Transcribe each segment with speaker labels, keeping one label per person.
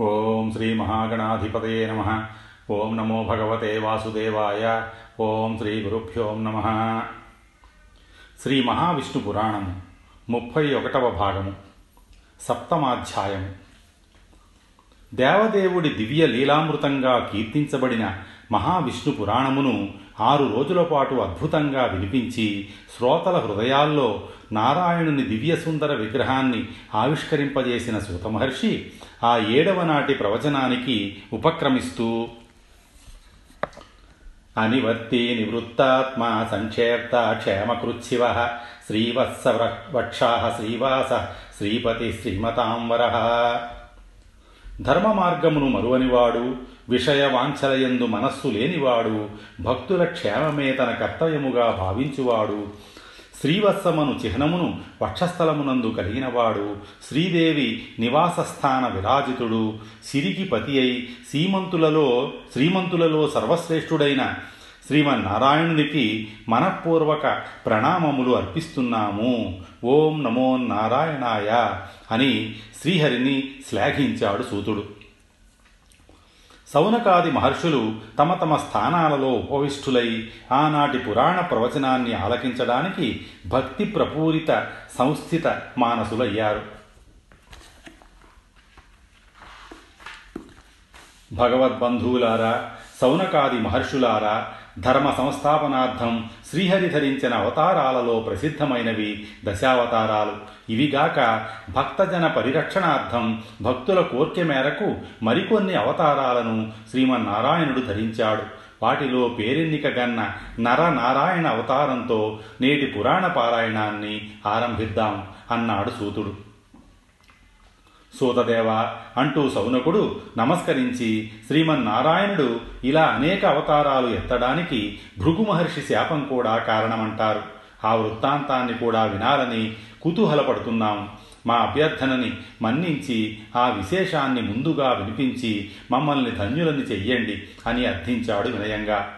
Speaker 1: ఓం శ్రీ మహాగణాధిపతయే నమ. ఓం నమో భగవతే వాసుదేవాయ. ఓం శ్రీ గురుభ్యో నమ. శ్రీ మహావిష్ణు పురాణము ముప్పై ఒకటవ భాగము. సప్తమాధ్యాయము దేవదేవుడి దివ్య లీలామృతంగా కీర్తించబడిన మహావిష్ణు పురాణమును ఆరు రోజుల పాటు అద్భుతంగా వినిపించి శ్రోతల హృదయాల్లో నారాయణుని దివ్య సుందర విగ్రహాన్ని ఆవిష్కరింపజేసిన సూతమహర్షి ఆ ఏడవ నాటి ప్రవచనానికి ఉపక్రమిస్తూ అనివర్తి నివృత్తాత్మ సంక్షేర్త క్షేమకృత్సివ శ్రీవత్స వక్షా శ్రీవాస శ్రీపతి శ్రీమతాంబర. ధర్మ మార్గమును మరువనివాడు విషయ వాంఛలయందు మనస్సు లేనివాడు భక్తుల క్షేమమే తన కర్తవ్యముగా భావించువాడు. శ్రీవత్సమను చిహ్నమును వక్షస్థలమునందు కలిగినవాడు శ్రీదేవి నివాసస్థాన విరాజితుడు సిరికి పతి అయి సీమంతులలో శ్రీమంతులలో సర్వశ్రేష్ఠుడైన శ్రీమన్నారాయణునికి మనఃపూర్వక ప్రణామములు అర్పిస్తున్నాము. ఓం నమో నారాయణాయ అని శ్రీహరిని శ్లాఘించాడు సూతుడు. సౌనకాది మహర్షులు తమ తమ స్థానాలలో ఉపవిష్ఠులై ఆనాటి పురాణ ప్రవచనాన్ని ఆలకించడానికి భక్తి ప్రపూరిత సంస్థిత మానసులయ్యారు. భగవద్బంధువులారా సౌనకాది మహర్షులారా ధర్మ సంస్థాపనార్థం శ్రీహరి ధరించిన అవతారాలలో ప్రసిద్ధమైనవి దశావతారాలు. ఇవిగాక భక్తజన పరిరక్షణార్థం భక్తుల కోర్కె మేరకు మరికొన్ని అవతారాలను శ్రీమన్నారాయణుడు ధరించాడు. వాటిలో పేరెన్నిక గన్న నరనారాయణ అవతారంతో నేటి పురాణ పారాయణాన్ని ఆరంభిద్దాం అన్నాడు సూతుడు. సూతదేవ అంటూ సౌనకుడు నమస్కరించి శ్రీమన్నారాయణుడు ఇలా అనేక అవతారాలు ఎత్తడానికి భృగు మహర్షి శాపం కూడా కారణమంటారు. ఆ వృత్తాంతాన్ని కూడా వినాలని కుతూహలపడుతున్నాం. మా అభ్యర్థనని మన్నించి ఆ విశేషాన్ని ముందుగా వినిపించి మమ్మల్ని ధన్యులని చెయ్యండి అని అర్థించాడు వినయంగా.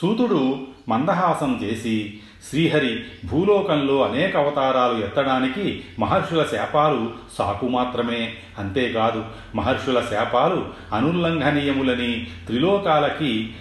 Speaker 1: సూతుడు మందహాసం చేసి శ్రీహరి భూలోకంలో అనేక అవతారాలు ఎత్తడానికి మహర్షుల శాపాలు సాకు మాత్రమే. అంతేకాదు మహర్షుల శాపాలు అనుల్లంఘనీయములని త్రిలోకాలకి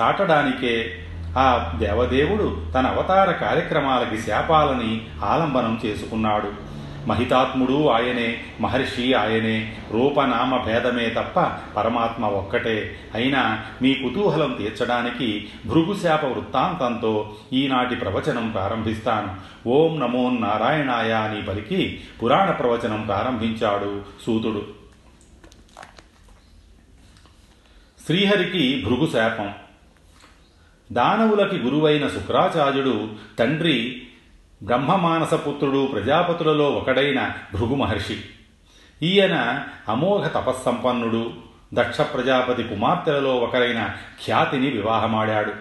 Speaker 1: చాటడానికే ఆ దేవదేవుడు తన అవతార కార్యక్రమాలకి శాపాలని ఆలంబనం చేసుకున్నాడు. మహితాత్ముడు ఆయనే మహర్షి ఆయనే రూపనామ భేదమే తప్ప పరమాత్మ ఒక్కటే. అయినా మీ కుతూహలం తీర్చడానికి భృగుశాప వృత్తాంతంతో ఈనాటి ప్రవచనం ప్రారంభిస్తాను. ఓం నమో నారాయణాయ అని పలికి పురాణ ప్రవచనం ప్రారంభించాడు సూతుడు. శ్రీహరికి భృగుశాపం. దానవులకి గురువైన శుక్రాచార్యుడు తండ్రి బ్రహ్మమానసపుత్రుడు ప్రజాపతులలో ఒకడైన భృగు మహర్షి ఈయన అమోఘ తపస్సంపన్నుడు దక్ష ప్రజాపతి కుమార్తెలలో ఒకరైన ఖ్యాతిని వివాహమాడాడు.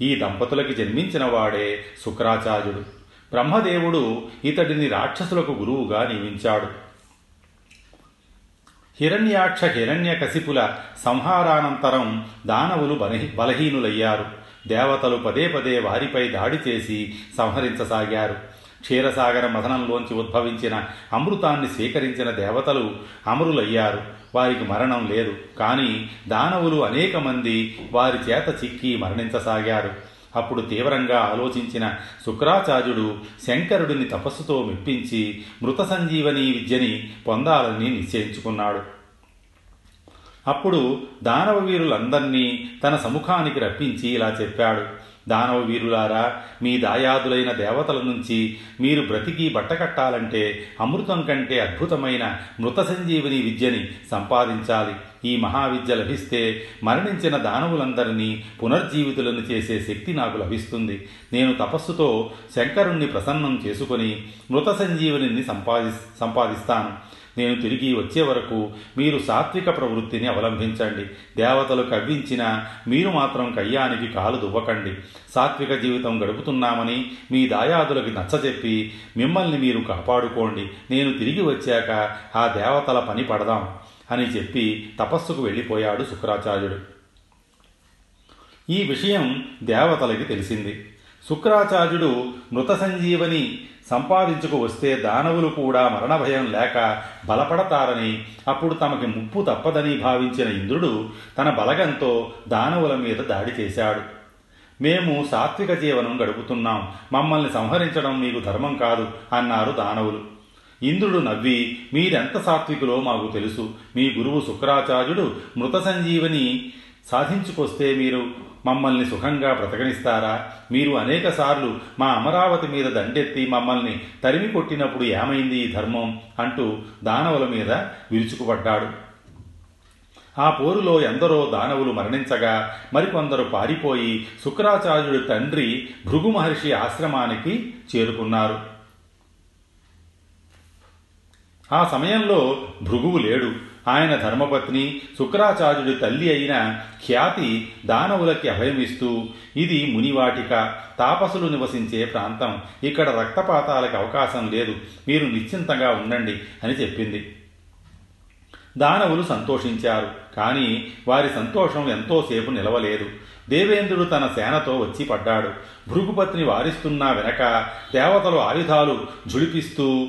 Speaker 1: ఈ దంపతులకి జన్మించిన వాడే శుక్రాచార్యుడు. బ్రహ్మదేవుడు ఇతడిని రాక్షసులకు గురువుగా నియమించాడు. హిరణ్యాక్ష హిరణ్యకశిపుల సంహారానంతరం దానవులు బలహీనులయ్యారు. దేవతలు పదే పదే వారిపై దాడి చేసి సంహరించసాగారు. క్షీరసాగర మథనంలోంచి ఉద్భవించిన అమృతాన్ని స్వీకరించిన దేవతలు అమరులయ్యారు. వారికి మరణం లేదు. కానీ దానవులు అనేక మంది వారి చేత చిక్కి మరణించసాగారు. అప్పుడు తీవ్రంగా ఆలోచించిన శుక్రాచార్యుడు శంకరుడిని తపస్సుతో మెప్పించి మృత సంజీవని విద్యని పొందాలని నిశ్చయించుకున్నాడు. అప్పుడు దానవ వీరులందర్నీ తన సముఖానికి రప్పించి ఇలా చెప్పాడు. దానవ వీరులారా మీ దాయాదులైన దేవతల నుంచి మీరు బ్రతికి బట్టకట్టాలంటే అమృతం కంటే అద్భుతమైన మృత సంజీవిని విద్యని సంపాదించాలి. ఈ మహావిద్య లభిస్తే మరణించిన దానవులందరినీ పునర్జీవితులను చేసే శక్తి నాకు లభిస్తుంది. నేను తపస్సుతో శంకరుణ్ణి ప్రసన్నం చేసుకుని మృత సంజీవనిని సంపాది సంపాదిస్తాను. నేను తిరిగి వచ్చే వరకు మీరు సాత్విక ప్రవృత్తిని అవలంబించండి. దేవతలు కవ్వించిన మీరు మాత్రం కయ్యానికి కాలు దువ్వకండి. సాత్విక జీవితం గడుపుతున్నామని మీ దాయాదులకి నచ్చజెప్పి మిమ్మల్ని మీరు కాపాడుకోండి. నేను తిరిగి వచ్చాక ఆ దేవతల పని పడదాం అని చెప్పి తపస్సుకు వెళ్ళిపోయాడు శుక్రాచార్యుడు. ఈ విషయం దేవతలకి తెలిసింది. శుక్రాచార్యుడు మృత సంజీవని సంపాదించుకు వస్తే దానవులు కూడా మరణ భయం లేక బలపడతారని అప్పుడు తమకి ముప్పు తప్పదని భావించిన ఇంద్రుడు తన బలగంతో దానవుల మీద దాడి చేశాడు. మేము సాత్విక జీవనం గడుపుతున్నాం మమ్మల్ని సంహరించడం మీకు ధర్మం కాదు అన్నారు దానవులు. ఇంద్రుడు నవ్వి మీరెంత సాత్వికులో మాకు తెలుసు. మీ గురువు శుక్రాచార్యుడు మృత సంజీవని సాధించుకొస్తే మీరు మమ్మల్ని సుఖంగా బ్రతకనిస్తారా? మీరు అనేకసార్లు మా అమరావతి మీద దండెత్తి మమ్మల్ని తరిమి కొట్టినప్పుడు ఏమైంది ఈ ధర్మం? అంటూ దానవుల మీద విరుచుకుపడ్డాడు. ఆ పోరులో ఎందరో దానవులు మరణించగా మరికొందరు పారిపోయి శుక్రాచార్యుడి తండ్రి భృగు మహర్షి ఆశ్రమానికి చేరుకున్నారు. ఆ సమయంలో భృగువు లేడు. ఆయన ధర్మపత్ని శుక్రాచార్యుడి తల్లి అయిన ఖ్యాతి దానవులకి అభయమిస్తూ ఇది మునివాటిక తాపసులు నివసించే ప్రాంతం. ఇక్కడ రక్తపాతాలకు అవకాశం లేదు. మీరు నిశ్చింతంగా ఉండండి అని చెప్పింది. దానవులు సంతోషించారు. కానీ వారి సంతోషం ఎంతోసేపు నిలవలేదు. దేవేంద్రుడు తన సేనతో వచ్చి పడ్డాడు. భృగుపత్ని వారిస్తున్నా వెనక దేవతలు ఆయుధాలు జుడిపిస్తూ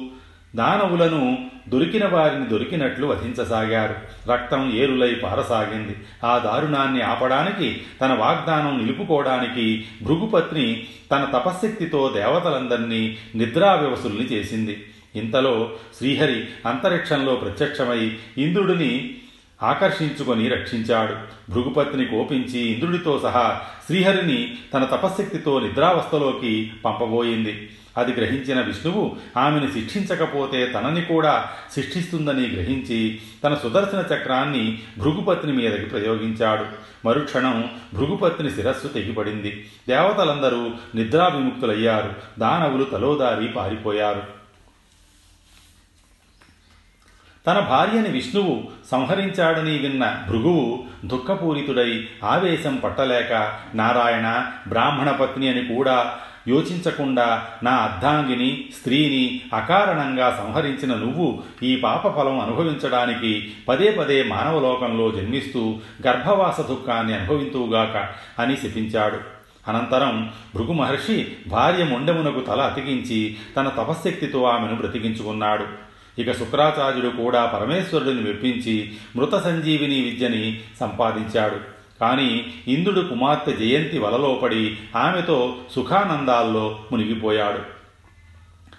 Speaker 1: దానవులను దొరికిన వారిని దొరికినట్లు వధించసాగారు. రక్తం ఏరులై పారసాగింది. ఆ దారుణాన్ని ఆపడానికి తన వాగ్దానం నిలుపుకోవడానికి భృగుపత్ని తన తపశ్శక్తితో దేవతలందరినీ నిద్రావ్యవసుల్ని చేసింది. ఇంతలో శ్రీహరి అంతరిక్షంలో ప్రత్యక్షమై ఇంద్రుడిని ఆకర్షించుకొని రక్షించాడు. భృగుపత్ని కోపించి ఇంద్రుడితో సహా శ్రీహరిని తన తపశ్శక్తితో నిద్రావస్థలోకి పంపబోయింది. అది గ్రహించిన విష్ణువు ఆమెను శిక్షించకపోతే తనని కూడా శిక్షిస్తుందని గ్రహించి తన సుదర్శన చక్రాన్ని భృగుపత్ని మీదకి ప్రయోగించాడు. మరుక్షణం భృగుపత్ని శిరస్సు తెగిపడింది. దేవతలందరూ నిద్రాభిముక్తులయ్యారు దానవులు తలోదారి పారిపోయారు. తన భార్యని విష్ణువు సంహరించాడని విన్న భృగువు దుఃఖపూరితుడై ఆవేశం పట్టలేక నారాయణ బ్రాహ్మణ పత్ని అని కూడా యోచించకుండా నా అర్ధాంగిని స్త్రీని అకారణంగా సంహరించిన నువ్వు ఈ పాప ఫలం అనుభవించడానికి పదే పదే మానవలోకంలో జన్మిస్తూ గర్భవాస దుఃఖాన్ని అనుభవింతువుగాక అని శపించాడు. అనంతరం భృగు మహర్షి భార్య ముండమునకు తల అతికించి తన తపశ్శక్తితో ఆమెను బ్రతికించుకున్నాడు. ఇక శుక్రాచార్యుడు కూడా పరమేశ్వరుడిని మెప్పించి మృత సంజీవిని విద్యని సంపాదించాడు. కానీ ఇంద్రుడు కుమార్తె జయంతి వలలో పడి ఆమెతో సుఖానందాల్లో మునిగిపోయాడు.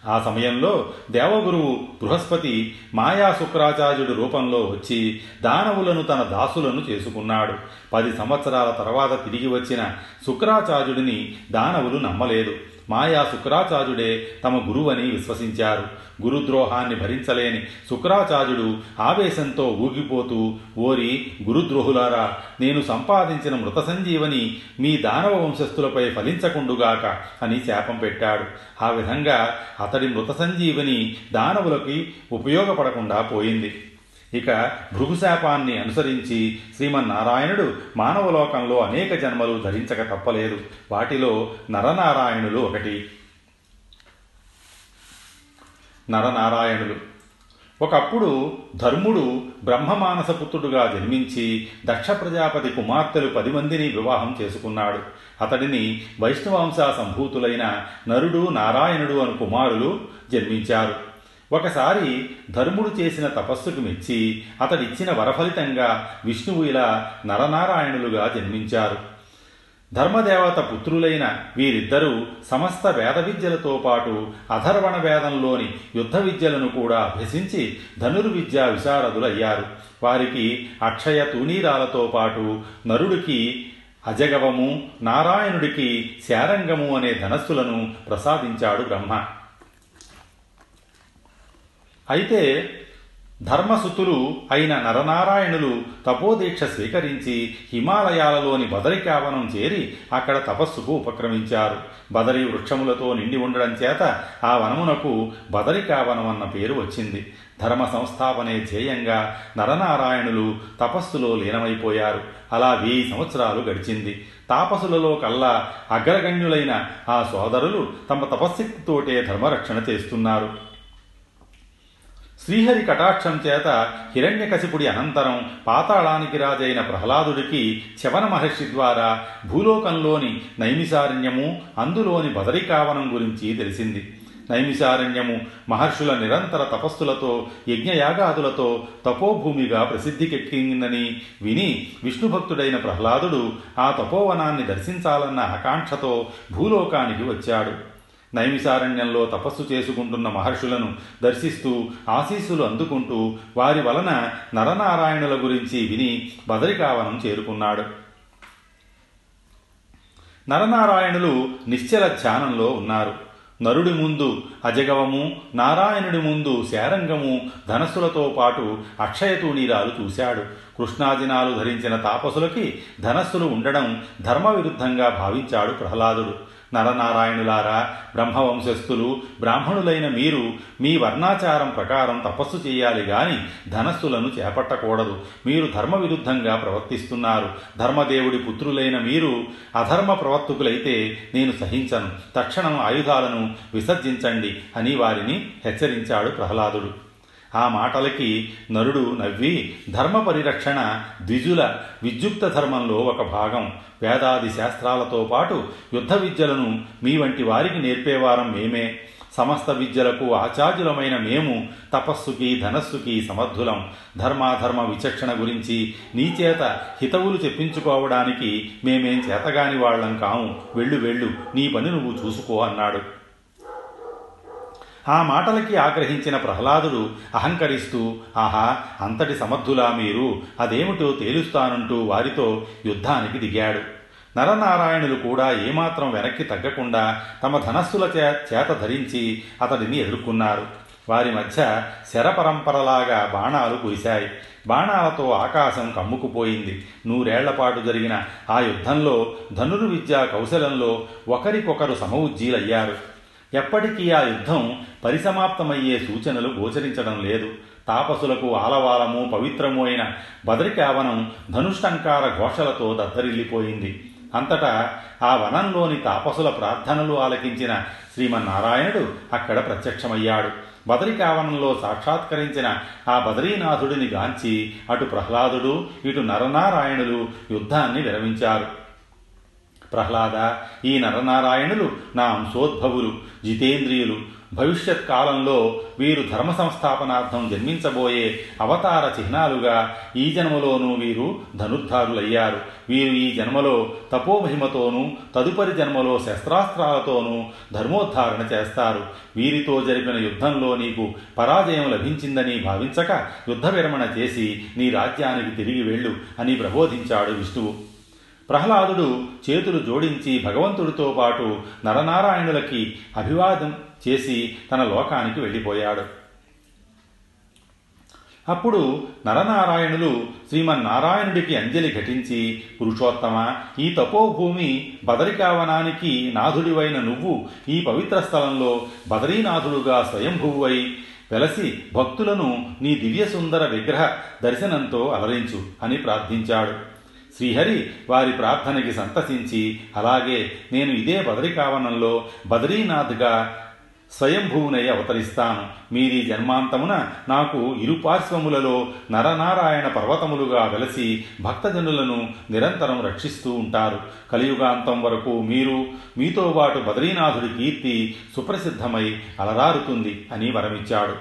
Speaker 1: ఆ సమయంలో దేవగురువు బృహస్పతి మాయా శుక్రాచార్యుడి రూపంలో వచ్చి దానవులను తన దాసులను చేసుకున్నాడు. పది సంవత్సరాల తర్వాత తిరిగి వచ్చిన శుక్రాచార్యుడిని దానవులు నమ్మలేదు. మాయా శుక్రాచార్యుడే తమ గురువని విశ్వసించారు. గురుద్రోహాన్ని భరించలేని శుక్రాచార్యుడు ఆవేశంతో ఊగిపోతూ ఓరి గురుద్రోహులారా నేను సంపాదించిన మృత సంజీవని మీ దానవ వంశస్థులపై ఫలించకుండుగాక అని శాపం పెట్టాడు. ఆ విధంగా అతడి మృత సంజీవని దానవులకి ఉపయోగపడకుండా పోయింది. ఇక భృగుశాపాన్ని అనుసరించి శ్రీమన్నారాయణుడు మానవలోకంలో అనేక జన్మలు ధరించక తప్పలేదు. వాటిలో నరనారాయణులు ఒకటి. నరనారాయణులు. ఒకప్పుడు ధర్ముడు బ్రహ్మమానసపుత్రుడుగా జన్మించి దక్ష ప్రజాపతి కుమార్తెలు పది మందిని వివాహం చేసుకున్నాడు. అతడిని వైష్ణవంశ సంభూతులైన నరుడు నారాయణుడు అను కుమారులు జన్మించారు. ఒకసారి ధర్ముడు చేసిన తపస్సుకు మెచ్చి అతడిచ్చిన వరఫలితంగా విష్ణువు ఇలా నరనారాయణులుగా జన్మించారు. ధర్మదేవత పుత్రులైన వీరిద్దరూ సమస్త వేద విద్యలతో పాటు అధర్వణ వేదంలోని యుద్ధ విద్యలను కూడా అభ్యసించి ధనుర్విద్యా విశారదులయ్యారు. వారికి అక్షయ తూనీరాలతో పాటు నరుడికి అజగవము నారాయణుడికి శారంగము అనే ధనస్సులను ప్రసాదించాడు బ్రహ్మ. అయితే ధర్మసుతులు అయిన నరనారాయణులు తపోదీక్ష స్వీకరించి హిమాలయాలలోని బదరికావనం చేరి అక్కడ తపస్సుకు ఉపక్రమించారు. బదరి వృక్షములతో నిండి ఉండడం చేత ఆ వనమునకు బదరికావనం అన్న పేరు వచ్చింది. ధర్మ సంస్థాపనే ధ్యేయంగా నరనారాయణులు తపస్సులో లీనమైపోయారు. అలా వెయ్యి సంవత్సరాలు గడిచింది. తాపసులలో కల్లా అగ్రగణ్యులైన ఆ సోదరులు తమ తపశ్శక్తితోటే ధర్మరక్షణ చేస్తున్నారు. శ్రీహరి కటాక్షం చేత హిరణ్యకశిపుడి అనంతరం పాతాళానికి రాజైన ప్రహ్లాదుడికి శవన మహర్షి ద్వారా భూలోకంలోని నైమిసారణ్యము అందులోని బదరికావనం గురించి తెలిసింది. నైమిసారణ్యము మహర్షుల నిరంతర తపస్సులతో యజ్ఞయాగాదులతో తపోభూమిగా ప్రసిద్ధికెక్కిందని విని విష్ణుభక్తుడైన ప్రహ్లాదుడు ఆ తపోవనాన్ని దర్శించాలన్న ఆకాంక్షతో భూలోకానికి వచ్చాడు. నైమిసారణ్యంలో తపస్సు చేసుకుంటున్న మహర్షులను దర్శిస్తూ ఆశీస్సులు అందుకుంటూ వారి వలన నరనారాయణుల గురించి విని బదరికావనం చేరుకున్నాడు. నరనారాయణులు నిశ్చల ధ్యానంలో ఉన్నారు. నరుడి ముందు అజగవము నారాయణుడి ముందు శారంగము ధనస్సులతో పాటు అక్షయతూణీరాలు చూశాడు. కృష్ణాజినాలు ధరించిన తాపసులకి ధనస్సులు ఉండడం ధర్మవిరుద్ధంగా భావించాడు ప్రహ్లాదుడు. నరనారాయణులారా బ్రహ్మవంశస్థులు బ్రాహ్మణులైన మీరు మీ వర్ణాచారం ప్రకారం తపస్సు చేయాలి గాని ధనస్సులను చేపట్టకూడదు. మీరు ధర్మ విరుద్ధంగా ప్రవర్తిస్తున్నారు. ధర్మదేవుడి పుత్రులైన మీరు అధర్మ ప్రవర్తకులైతే నేను సహించను. తక్షణం ఆయుధాలను విసర్జించండి అని వారిని హెచ్చరించాడు ప్రహ్లాదుడు. ఆ మాటలకి నరుడు నవ్వి ధర్మ పరిరక్షణ ద్విజుల విద్యుక్త ధర్మంలో ఒక భాగం. వేదాది శాస్త్రాలతో పాటు యుద్ధ విద్యలను మీ వంటి వారికి నేర్పేవారం మేమే. సమస్త విద్యలకు ఆచార్యులమైన మేము తపస్సుకి ధనస్సుకి సమర్థులం. ధర్మాధర్మ విచక్షణ గురించి నీచేత హితవులు చెప్పించుకోవడానికి మేమేం చేతగాని వాళ్ళం కాము. వెళ్ళు వెళ్ళు నీ పని నువ్వు చూసుకో అన్నాడు. ఆ మాటలకి ఆగ్రహించిన ప్రహ్లాదుడు అహంకరిస్తూ ఆహా అంతటి సమర్థులా మీరు. అదేమిటో తేలుస్తానంటూ వారితో యుద్ధానికి దిగాడు. నరనారాయణులు కూడా ఏమాత్రం వెనక్కి తగ్గకుండా తమ ధనస్సుల చే చేత ధరించి అతడిని ఎదుర్కొన్నారు. వారి మధ్య శరపరంపరలాగా బాణాలు కురిశాయి బాణాలతో ఆకాశం కమ్ముకుపోయింది. నూరేళ్ళపాటు జరిగిన ఆ యుద్ధంలో ధనుర్విద్యా కౌశలంలో ఒకరికొకరు సమవుజ్జీలయ్యారు. ఎప్పటికీ ఆ యుద్ధం పరిసమాప్తమయ్యే సూచనలు గోచరించడం లేదు. తాపసులకు ఆలవాలము పవిత్రము అయిన బదరికావనం ధనుష్టంకార ఘోషలతో దద్దరిల్లిపోయింది. అంతటా ఆ వనంలోని తాపసుల ప్రార్థనలు ఆలకించిన శ్రీమన్నారాయణుడు అక్కడ ప్రత్యక్షమయ్యాడు. బదరికావనంలో సాక్షాత్కరించిన ఆ బదరీనాథుడిని గాంచి అటు ప్రహ్లాదుడు ఇటు నరనారాయణులు యుద్ధాన్ని విరమించారు. ప్రహ్లాద ఈ నరనారాయణులు నా అంశోద్భవులు జితేంద్రియులు. భవిష్యత్ కాలంలో వీరు ధర్మ సంస్థాపనార్థం జన్మించబోయే అవతార చిహ్నాలుగా ఈ జన్మలోనూ వీరు ధనుర్ధారులయ్యారు. వీరు ఈ జన్మలో తపోమహిమతోనూ తదుపరి జన్మలో శస్త్రాస్త్రాలతోనూ ధర్మోద్ధారణ చేస్తారు. వీరితో జరిపిన యుద్ధంలో నీకు పరాజయం లభించిందని భావించక యుద్ధ విరమణ చేసి నీ రాజ్యానికి తిరిగి వెళ్ళు అని ప్రబోధించాడు విష్ణువు. ప్రహ్లాదుడు చేతులు జోడించి భగవంతుడితో పాటు నరనారాయణులకి అభివాదం చేసి తన లోకానికి వెళ్ళిపోయాడు. అప్పుడు నరనారాయణులు శ్రీమన్నారాయణుడికి అంజలి ఘటించి పురుషోత్తమ ఈ తపోభూమి బదరికావనానికి నాథుడివైన నువ్వు ఈ పవిత్ర స్థలంలో బదరీనాథుడుగా స్వయంభువై వెలసి భక్తులను నీ దివ్యసుందర విగ్రహ దర్శనంతో అలరించు అని ప్రార్థించాడు. శ్రీహరి వారి ప్రార్థనకి సంతసించి అలాగే నేను ఇదే బదరికావనంలో బదరీనాథ్గా స్వయంభువునై అవతరిస్తాను. మీరి జన్మాంతమున నాకు ఇరుపార్శ్వములలో నరనారాయణ పర్వతములుగా వెలసి భక్తజనులను నిరంతరం రక్షిస్తూ ఉంటారు. కలియుగాంతం వరకు మీరు మీతో పాటు బద్రీనాథుడి కీర్తి సుప్రసిద్ధమై అలరారుతుంది అని వరమిచ్చాడు.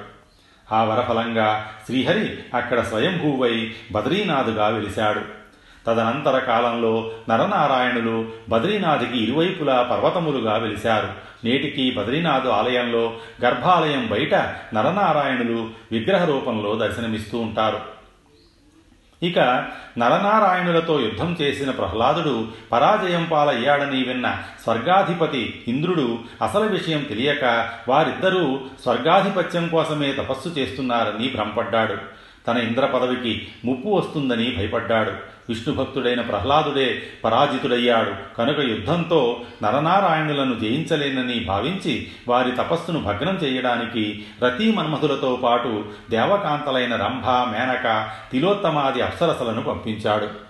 Speaker 1: ఆ వరఫలంగా శ్రీహరి అక్కడ స్వయంభూవై బద్రీనాథుగా వెలిశాడు. తదనంతర కాలంలో నరనారాయణులు బద్రీనాథ్కి ఇరువైపులా పర్వతములుగా వెలిశారు. నేటికి బద్రీనాథ్ ఆలయంలో గర్భాలయం బయట నరనారాయణులు విగ్రహ రూపంలో దర్శనమిస్తూ ఉంటారు. ఇక నరనారాయణులతో యుద్ధం చేసిన ప్రహ్లాదుడు పరాజయం పాలయ్యాడని విన్న స్వర్గాధిపతి ఇంద్రుడు అసలు విషయం తెలియక వారిద్దరూ స్వర్గాధిపత్యం కోసమే తపస్సు చేస్తున్నారని భ్రమపడ్డాడు. తన ఇంద్ర పదవికి ముప్పు వస్తుందని భయపడ్డాడు. విష్ణుభక్తుడైన ప్రహ్లాదుడే పరాజితుడయ్యాడు. కనుక యుద్ధంతో నరనారాయణులను జయించలేనని భావించి వారి తపస్సును భగ్నం చేయడానికి రతీమన్మధులతో పాటు దేవకాంతలైన రంభ మేనక తిలోత్తమాది అప్సరసలను పంపించాడు.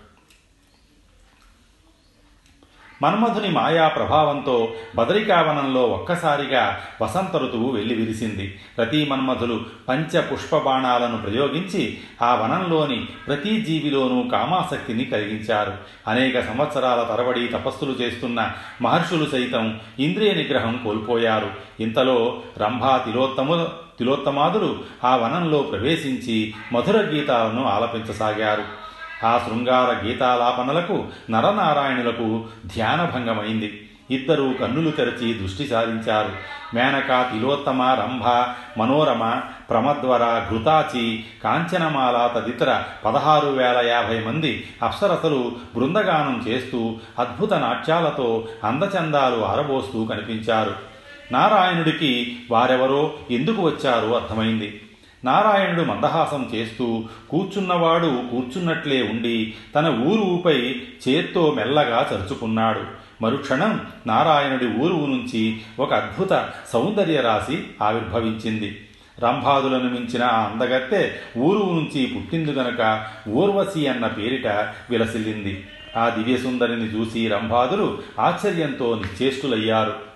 Speaker 1: మన్మధుని మాయా ప్రభావంతో బదరికావనంలో ఒక్కసారిగా వసంత ఋతువు వెల్లివిరిసింది ప్రతి మన్మధులు పంచ పుష్పబాణాలను ప్రయోగించి ఆ వనంలోని ప్రతి జీవిలోనూ కామాసక్తిని కలిగించారు. అనేక సంవత్సరాల తరబడి తపస్సులు చేస్తున్న మహర్షులు సైతం ఇంద్రియ నిగ్రహం కోల్పోయారు. ఇంతలో రంభా తిలోత్తము తిలోత్తమాదులు ఆ వనంలో ప్రవేశించి మధుర గీతాలను ఆలపించసాగారు. ఆ శృంగార గీతాలాపనలకు నరనారాయణులకు ధ్యానభంగమైంది. ఇద్దరూ కన్నులు తెరచి దృష్టి సారించారు. మేనక తిలోత్తమ రంభ మనోరమ ప్రమద్వర ఘృతాచి కాంచనమాల తదితర పదహారు వేల యాభై మంది అప్సరసలు బృందగానం చేస్తూ అద్భుత నాట్యాలతో అందచందాలు ఆరబోస్తూ కనిపించారు. నారాయణుడికి వారెవరో ఎందుకు వచ్చారో అర్థమైంది. నారాయణుడు మందహాసం చేస్తూ కూర్చున్నవాడు కూర్చున్నట్లే ఉండి తన ఊరుపై చేత్తో మెల్లగా చరుచుకున్నాడు. మరుక్షణం నారాయణుడి ఊరువు నుంచి ఒక అద్భుత సౌందర్య రాశి ఆవిర్భవించింది. రంభాదులను మించిన ఆ అందగత్తె ఊరువు నుంచి పుట్టింది గనక ఊర్వశి అన్న పేరిట విలసిల్లింది. ఆ దివ్యసుందరిని చూసి రంభాదులు ఆశ్చర్యంతో నిశ్చేష్టులయ్యారు.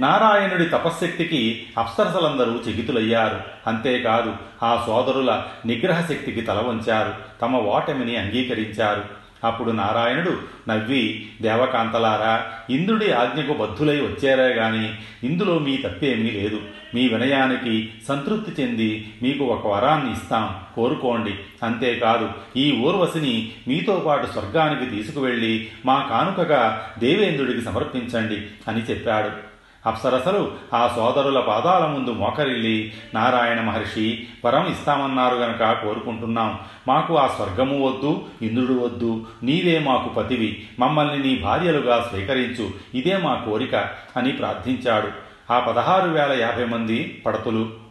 Speaker 1: నారాయణుడి తపశ్శక్తికి అప్సరసలందరూ చెగితులయ్యారు. అంతేకాదు ఆ సోదరుల నిగ్రహ శక్తికి తల వంచారు. తమ ఓటమిని అంగీకరించారు. అప్పుడు నారాయణుడు నవ్వి దేవకాంతలారా ఇంద్రుడి ఆజ్ఞకు బద్ధులై వచ్చారే గాని ఇందులో మీ తప్పేమీ లేదు. మీ వినయానికి సంతృప్తి చెంది మీకు ఒక వరాన్ని ఇస్తాం. కోరుకోండి. అంతేకాదు ఈ ఊర్వశిని మీతో పాటు స్వర్గానికి తీసుకువెళ్ళి మా కానుకగా దేవేంద్రుడికి సమర్పించండి అని చెప్పాడు. అప్సరసలు ఆ సోదరుల పాదాల ముందు మోకరిల్లి నారాయణ మహర్షి వరం ఇస్తామన్నారు గనక కోరుకుంటున్నాం. మాకు ఆ స్వర్గము వద్దు ఇంద్రుడు వద్దు నీవే మాకు పతివి. మమ్మల్ని నీ భార్యలుగా స్వీకరించు. ఇదే మా కోరిక అని ప్రార్థించాడు. ఆ పదహారు వేల యాభై మంది పడతులు.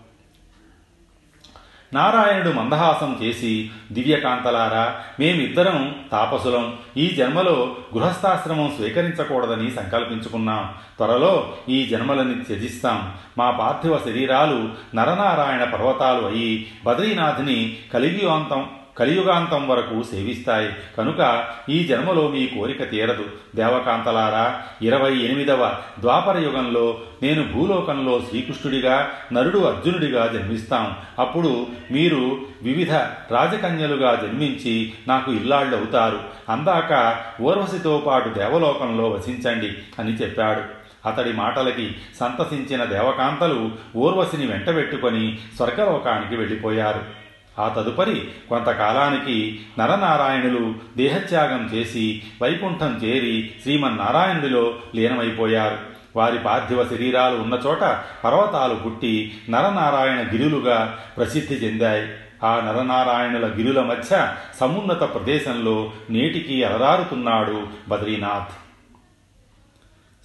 Speaker 1: నారాయణుడు మందహాసం చేసి దివ్యకాంతలారా మేమిద్దరం తాపసులం. ఈ జన్మలో గృహస్థాశ్రమం స్వీకరించకూడదని సంకల్పించుకున్నాం. త్వరలో ఈ జన్మలని త్యజిస్తాం. మా పార్థివ శరీరాలు నరనారాయణ పర్వతాలు అయి బద్రీనాథిని కలిగియోంతం కలియుగాంతం వరకు సేవిస్తాయి. కనుక ఈ జన్మలో మీ కోరిక తీరదు. దేవకాంతలారా ఇరవై ఎనిమిదవ ద్వాపర యుగంలో నేను భూలోకంలో శ్రీకృష్ణుడిగా నరుడు అర్జునుడిగా జన్మిస్తాం. అప్పుడు మీరు వివిధ రాజకన్యలుగా జన్మించి నాకు ఇల్లాళ్ళు అవుతారు అందాక ఊర్వశితో పాటు దేవలోకంలో వసించండి అని చెప్పాడు. అతడి మాటలకి సంతసించిన దేవకాంతలు ఊర్వశిని వెంటబెట్టుకొని స్వర్గలోకానికి వెళ్ళిపోయారు. ఆ తదుపరి కొంతకాలానికి నరనారాయణులు దేహత్యాగం చేసి వైకుంఠం చేరి శ్రీమన్నారాయణుడిలో లీనమైపోయారు. వారి పార్థివ శరీరాలు ఉన్న చోట పర్వతాలు పుట్టి నరనారాయణ గిరులుగా ప్రసిద్ధి చెందాయి. ఆ నరనారాయణుల గిరుల మధ్య సమున్నత ప్రదేశంలో నేటికి అలరారుతున్నాడు బద్రీనాథ్.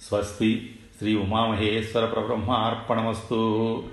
Speaker 1: స్వస్తి శ్రీ ఉమామహేశ్వర ప్రబ్రహ్మ అర్పణమస్తు